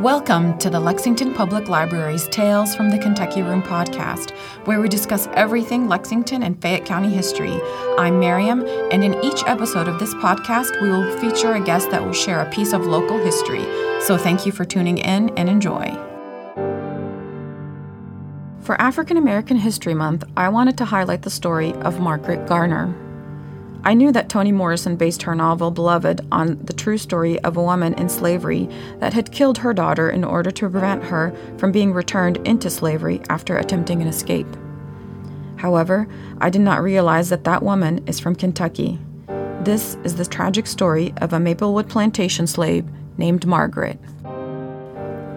Welcome to the Lexington Public Library's Tales from the Kentucky Room podcast, where we discuss everything Lexington and Fayette County history. I'm Miriam, and in each episode of this podcast, we will feature a guest that will share a piece of local history. So thank you for tuning in and enjoy. For African American History Month, I wanted to highlight the story of Margaret Garner. I knew that Toni Morrison based her novel Beloved on the true story of a woman in slavery that had killed her daughter in order to prevent her from being returned into slavery after attempting an escape. However, I did not realize that that woman is from Kentucky. This is the tragic story of a Maplewood plantation slave named Margaret.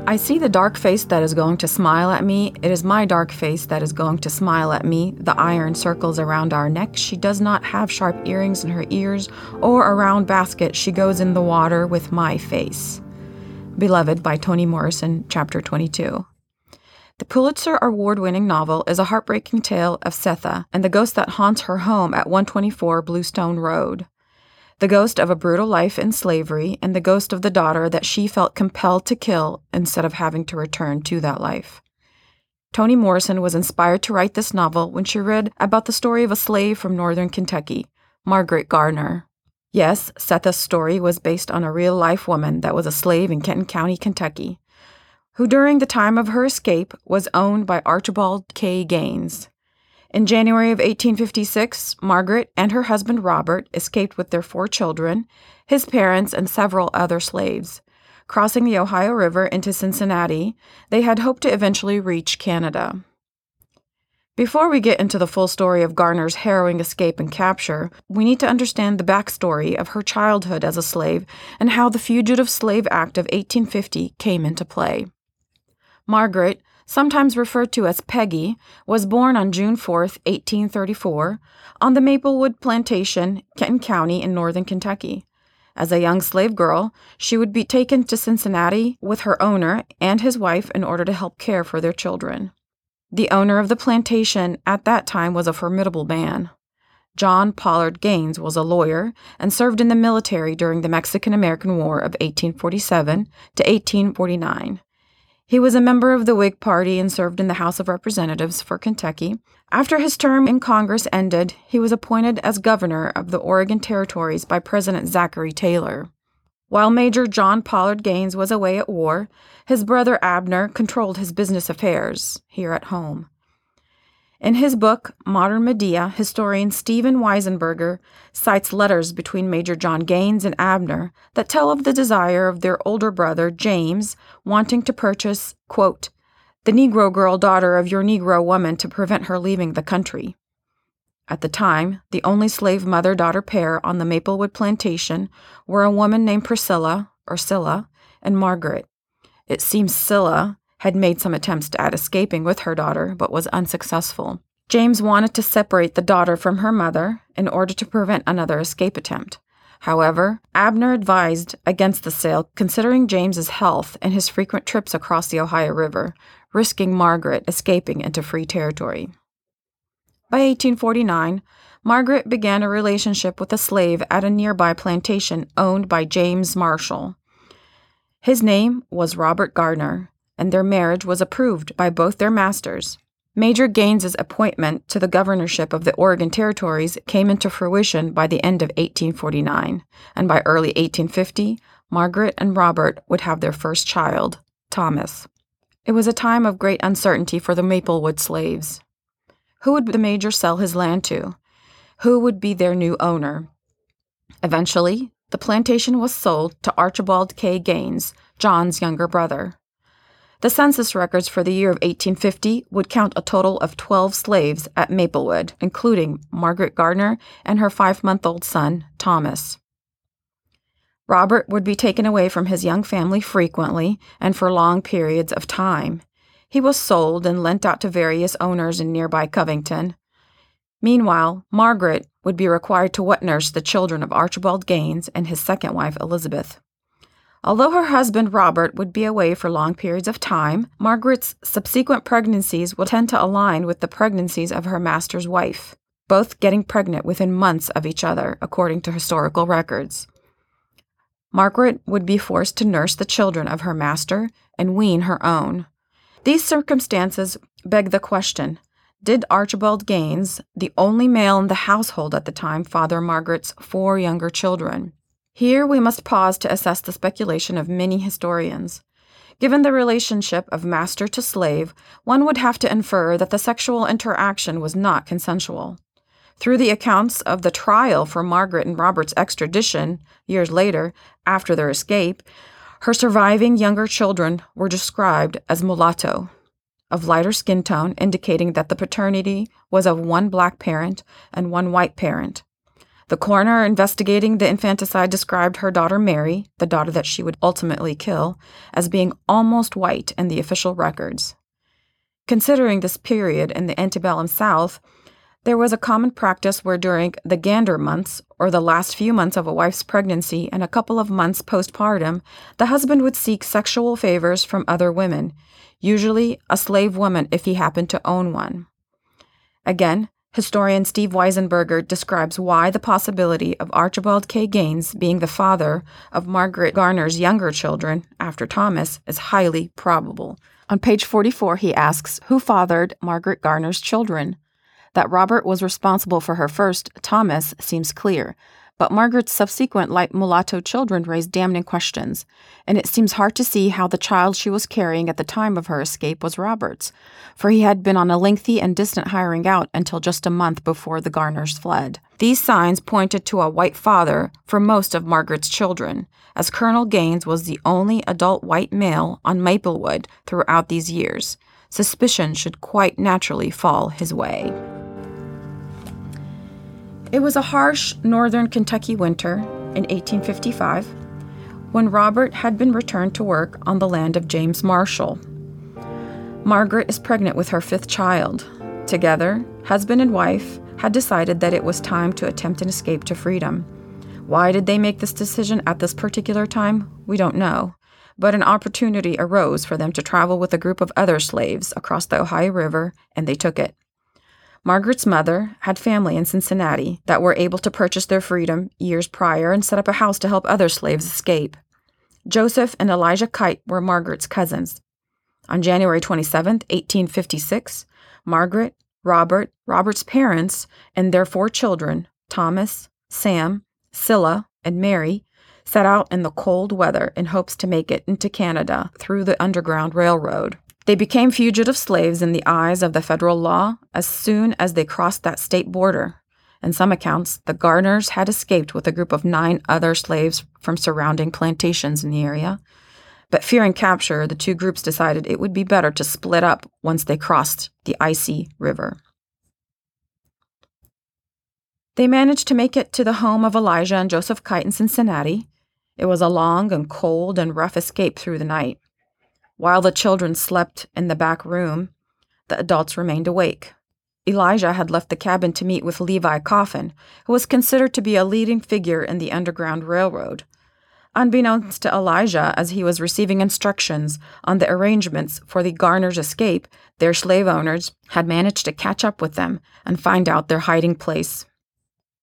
I see the dark face that is going to smile at me. It is my dark face that is going to smile at me. The iron circles around our neck. She does not have sharp earrings in her ears or a round basket. She goes in the water with my face. Beloved by Toni Morrison, Chapter 22. The Pulitzer Award winning novel is a heartbreaking tale of Sethe and the ghost that haunts her home at 124 Bluestone Road the ghost of a brutal life in slavery, and the ghost of the daughter that she felt compelled to kill instead of having to return to that life. Toni Morrison was inspired to write this novel when she read about the story of a slave from northern Kentucky, Margaret Garner. Yes, Sethe's story was based on a real life woman that was a slave in Kenton County, Kentucky, who during the time of her escape was owned by Archibald K. Gaines. In January of 1856, Margaret and her husband Robert escaped with their four children, his parents, and several other slaves. Crossing the Ohio River into Cincinnati, they had hoped to eventually reach Canada. Before we get into the full story of Garner's harrowing escape and capture, we need to understand the backstory of her childhood as a slave and how the Fugitive Slave Act of 1850 came into play. Margaret, sometimes referred to as Peggy, was born on June 4, 1834, on the Maplewood Plantation, Kenton County in northern Kentucky. As a young slave girl, she would be taken to Cincinnati with her owner and his wife in order to help care for their children. The owner of the plantation at that time was a formidable man. John Pollard Gaines was a lawyer and served in the military during the Mexican American War of 1847 to 1849. He was a member of the Whig Party and served in the House of Representatives for Kentucky. After his term in Congress ended, he was appointed as governor of the Oregon Territories by President Zachary Taylor. While Major John Pollard Gaines was away at war, his brother Abner controlled his business affairs here at home. In his book, Modern Medea, historian Steven Weisenburger cites letters between Major John Gaines and Abner that tell of the desire of their older brother, James, wanting to purchase, quote, the Negro girl daughter of your Negro woman to prevent her leaving the country. At the time, the only slave mother daughter pair on the Maplewood plantation were a woman named Priscilla, or Scylla, and Margaret. It seems Scylla had made some attempts at escaping with her daughter, but was unsuccessful. James wanted to separate the daughter from her mother in order to prevent another escape attempt. However, Abner advised against the sale, considering James's health and his frequent trips across the Ohio River, risking Margaret escaping into free territory. By 1849, Margaret began a relationship with a slave at a nearby plantation owned by James Marshall. His name was Robert Garner, and their marriage was approved by both their masters. Major Gaines's appointment to the governorship of the Oregon Territories came into fruition by the end of 1849, and by early 1850, Margaret and Robert would have their first child, Thomas. It was a time of great uncertainty for the Maplewood slaves. Who would the major sell his land to? Who would be their new owner? Eventually, the plantation was sold to Archibald K. Gaines, John's younger brother. The census records for the year of 1850 would count a total of 12 slaves at Maplewood, including Margaret Gardner and her five month old son, Thomas. Robert would be taken away from his young family frequently and for long periods of time. He was sold and lent out to various owners in nearby Covington. Meanwhile, Margaret would be required to wet nurse the children of Archibald Gaines and his second wife, Elizabeth. Although her husband Robert would be away for long periods of time, Margaret's subsequent pregnancies would tend to align with the pregnancies of her master's wife, both getting pregnant within months of each other, according to historical records. Margaret would be forced to nurse the children of her master and wean her own. These circumstances beg the question Did Archibald Gaines, the only male in the household at the time, father Margaret's four younger children? Here we must pause to assess the speculation of many historians. Given the relationship of master to slave, one would have to infer that the sexual interaction was not consensual. Through the accounts of the trial for Margaret and Robert's extradition, years later, after their escape, her surviving younger children were described as mulatto, of lighter skin tone, indicating that the paternity was of one black parent and one white parent. The coroner investigating the infanticide described her daughter Mary, the daughter that she would ultimately kill, as being almost white in the official records. Considering this period in the antebellum South, there was a common practice where during the gander months, or the last few months of a wife's pregnancy and a couple of months postpartum, the husband would seek sexual favors from other women, usually a slave woman if he happened to own one. Again, historian Steve Weisenburger describes why the possibility of Archibald K. Gaines being the father of Margaret Garner's younger children, after Thomas, is highly probable. On page 44, he asks Who fathered Margaret Garner's children? That Robert was responsible for her first, Thomas, seems clear, but Margaret's subsequent light mulatto children raised damning questions, and it seems hard to see how the child she was carrying at the time of her escape was Robert's, for he had been on a lengthy and distant hiring out until just a month before the Garners fled. These signs pointed to a white father for most of Margaret's children, as Colonel Gaines was the only adult white male on Maplewood throughout these years. Suspicion should quite naturally fall his way. It was a harsh northern Kentucky winter in 1855 when Robert had been returned to work on the land of James Marshall. Margaret is pregnant with her fifth child. Together, husband and wife had decided that it was time to attempt an escape to freedom. Why did they make this decision at this particular time? We don't know. But an opportunity arose for them to travel with a group of other slaves across the Ohio River, and they took it. Margaret's mother had family in Cincinnati that were able to purchase their freedom years prior and set up a house to help other slaves escape. Joseph and Elijah Kite were Margaret's cousins. On January 27, 1856, Margaret, Robert, Robert's parents, and their four children, Thomas, Sam, Scylla, and Mary, set out in the cold weather in hopes to make it into Canada through the Underground Railroad. They became fugitive slaves in the eyes of the federal law as soon as they crossed that state border. In some accounts, the Garners had escaped with a group of nine other slaves from surrounding plantations in the area. But fearing capture, the two groups decided it would be better to split up once they crossed the icy river. They managed to make it to the home of Elijah and Joseph Kite in Cincinnati. It was a long and cold and rough escape through the night. While the children slept in the back room, the adults remained awake. Elijah had left the cabin to meet with Levi Coffin, who was considered to be a leading figure in the Underground Railroad. Unbeknownst to Elijah, as he was receiving instructions on the arrangements for the Garners' escape, their slave owners had managed to catch up with them and find out their hiding place.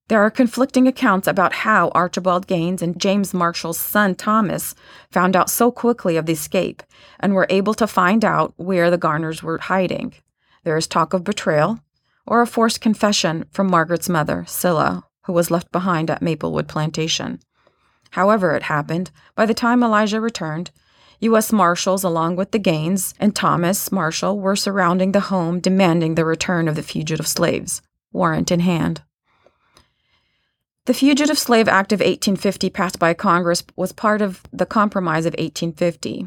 There are conflicting accounts about how Archibald Gaines and James Marshall's son Thomas found out so quickly of the escape and were able to find out where the Garners were hiding. There is talk of betrayal or a forced confession from Margaret's mother, Scylla, who was left behind at Maplewood Plantation. However, it happened, by the time Elijah returned, U.S. Marshals, along with the Gaines and Thomas Marshall, were surrounding the home demanding the return of the fugitive slaves, warrant in hand. The Fugitive Slave Act of 1850, passed by Congress, was part of the Compromise of 1850.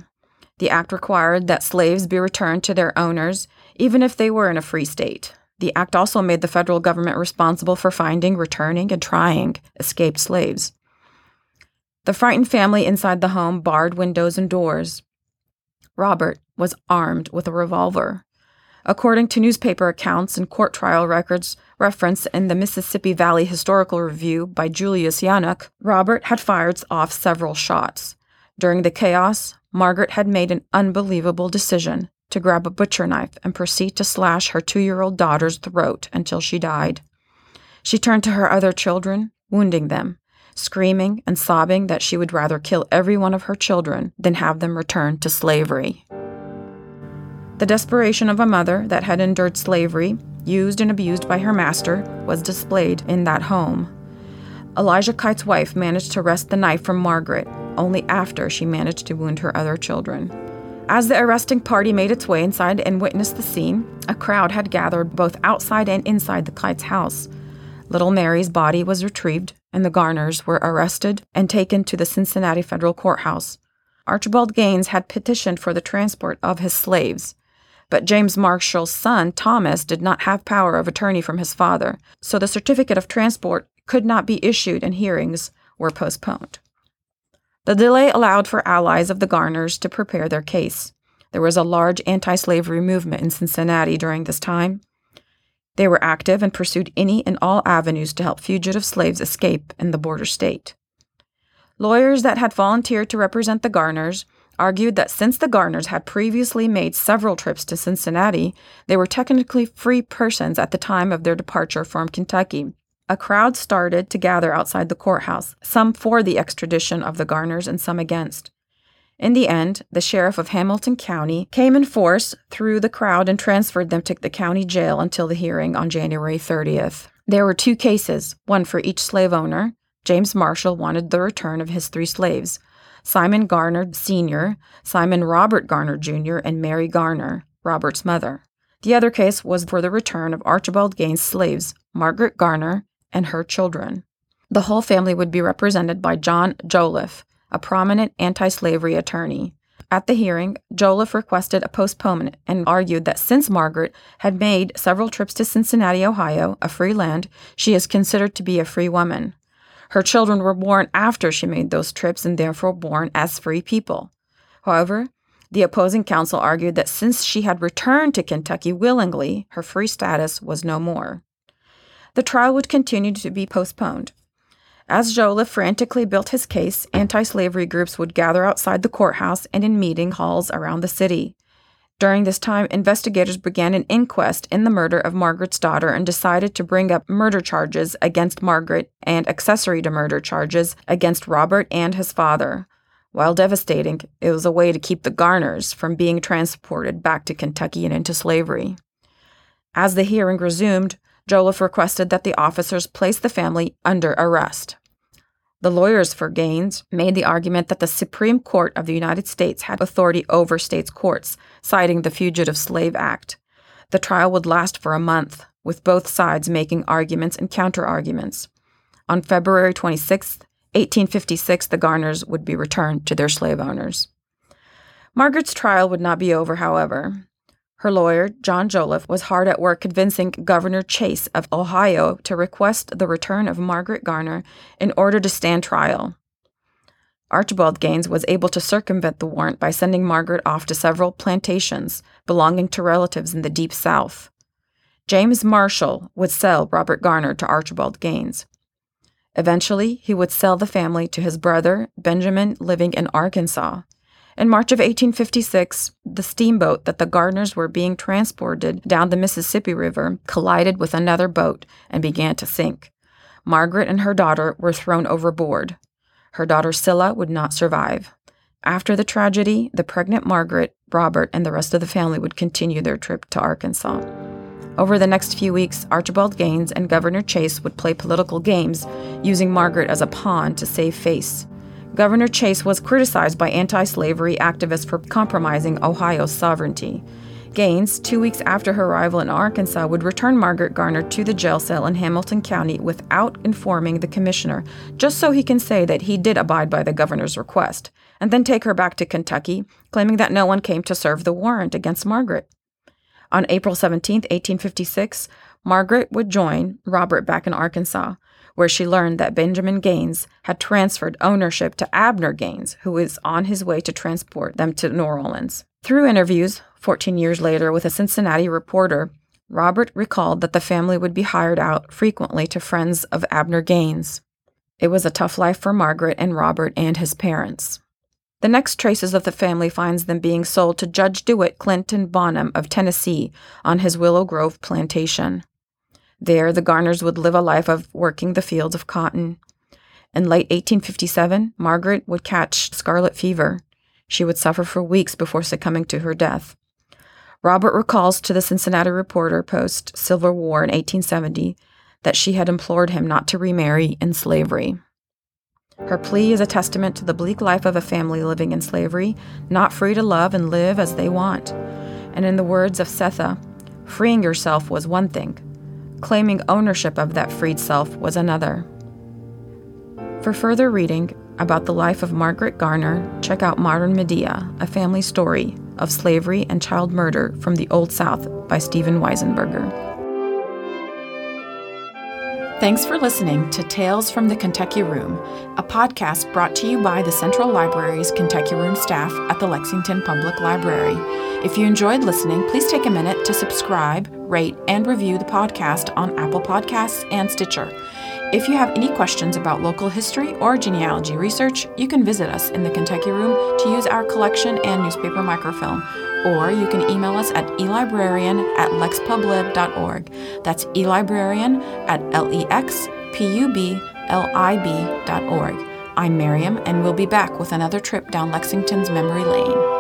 The act required that slaves be returned to their owners, even if they were in a free state. The act also made the federal government responsible for finding, returning, and trying escaped slaves. The frightened family inside the home barred windows and doors. Robert was armed with a revolver. According to newspaper accounts and court trial records referenced in the Mississippi Valley Historical Review by Julius Yanuck, Robert had fired off several shots. During the chaos, Margaret had made an unbelievable decision to grab a butcher knife and proceed to slash her two year old daughter's throat until she died. She turned to her other children, wounding them. screaming and sobbing that she would rather kill every one of her children than have them returned to slavery. The desperation of a mother that had endured slavery, used and abused by her master, was displayed in that home. Elijah Kite's wife managed to wrest the knife from Margaret only after she managed to wound her other children. As the arresting party made its way inside and witnessed the scene, a crowd had gathered both outside and inside the Kite's house. Little Mary's body was retrieved, and the Garners were arrested and taken to the Cincinnati Federal Courthouse. Archibald Gaines had petitioned for the transport of his slaves, but James Marshall's son, Thomas, did not have power of attorney from his father, so the certificate of transport could not be issued and hearings were postponed. The delay allowed for allies of the Garners to prepare their case. There was a large anti slavery movement in Cincinnati during this time. They were active and pursued any and all avenues to help fugitive slaves escape in the border state. Lawyers that had volunteered to represent the Garners argued that since the Garners had previously made several trips to Cincinnati, they were technically free persons at the time of their departure from Kentucky a crowd started to gather outside the courthouse, some for the extradition of the Garners and some against. In the end, the sheriff of Hamilton County came in force through the crowd and transferred them to the county jail until the hearing on January 30th. There were two cases, one for each slave owner. James Marshall wanted the return of his three slaves Simon Garner Sr., Simon Robert Garner Jr., and Mary Garner, Robert's mother. The other case was for the return of Archibald Gaines' slaves, Margaret Garner and her children. The whole family would be represented by John Jolliffe, a prominent anti slavery attorney. At the hearing, Jolliffe requested a postponement and argued that since Margaret had made several trips to Cincinnati, Ohio, a free land, she is considered to be a free woman. Her children were born after she made those trips and therefore born as free people. However, the opposing counsel argued that since she had returned to Kentucky willingly, her free status was no more the trial would continue to be postponed. As Jolliffe frantically built his case, anti slavery groups would gather outside the courthouse and in meeting halls around the city. During this time, investigators began an inquest in the murder of Margaret's daughter and decided to bring up murder charges against Margaret and accessory to murder charges against Robert and his father. While devastating, it was a way to keep the Garners from being transported back to Kentucky and into slavery. As the hearing resumed, Jolliffe requested that the officers place the family under arrest. The lawyers for Gaines made the argument that the Supreme Court of the United States had authority over states' courts, citing the Fugitive Slave Act. The trial would last for a month, with both sides making arguments and counterarguments. On February 26, 1856, the Garners would be returned to their slave owners. Margaret's trial would not be over, however. Her lawyer, John Jolliffe, was hard at work convincing Governor Chase of Ohio to request the return of Margaret Garner in order to stand trial. Archibald Gaines was able to circumvent the warrant by sending Margaret off to several plantations belonging to relatives in the Deep South. James Marshall would sell Robert Garner to Archibald Gaines. Eventually, he would sell the family to his brother, Benjamin, living in Arkansas. In March of 1856, the steamboat that the Garners were being transported down the Mississippi River collided with another boat and began to sink. Margaret and her daughter were thrown overboard. Her daughter Cilla would not survive. After the tragedy, the pregnant Margaret, Robert, and the rest of the family would continue their trip to Arkansas. Over the next few weeks, Archibald Gaines and Governor Chase would play political games, using Margaret as a pawn to save face. Governor Chase was criticized by anti slavery activists for compromising Ohio's sovereignty. Gaines, two weeks after her arrival in Arkansas, would return Margaret Garner to the jail cell in Hamilton County without informing the commissioner, just so he can say that he did abide by the governor's request, and then take her back to Kentucky, claiming that no one came to serve the warrant against Margaret. On April 17, 1856, Margaret would join Robert back in Arkansas where she learned that Benjamin Gaines had transferred ownership to Abner Gaines, who was on his way to transport them to New Orleans. Through interviews, 14 years later, with a Cincinnati reporter, Robert recalled that the family would be hired out frequently to friends of Abner Gaines. It was a tough life for Margaret and Robert and his parents. The next traces of the family finds them being sold to Judge DeWitt Clinton Bonham of Tennessee on his Willow Grove plantation. There, the Garners would live a life of working the fields of cotton. In late 1857, Margaret would catch scarlet fever. She would suffer for weeks before succumbing to her death. Robert recalls to the Cincinnati Reporter post Civil War in 1870 that she had implored him not to remarry in slavery. Her plea is a testament to the bleak life of a family living in slavery, not free to love and live as they want. And in the words of Sethe, freeing yourself was one thing, claiming ownership of that freed self was another. For further reading about the life of Margaret Garner, check out Modern Medea, a family story of slavery and child murder from the Old South by Steven Weisenburger. Thanks for listening to Tales from the Kentucky Room, a podcast brought to you by the Central Library's Kentucky Room staff at the Lexington Public Library. If you enjoyed listening, please take a minute to subscribe, rate, and review the podcast on Apple Podcasts and Stitcher. If you have any questions about local history or genealogy research, you can visit us in the Kentucky Room to use our collection and newspaper microfilm, or you can email us at elibrarian at lexpublib.org. That's elibrarian at lexpublib.org. I'm Miriam, and we'll be back with another trip down Lexington's memory lane.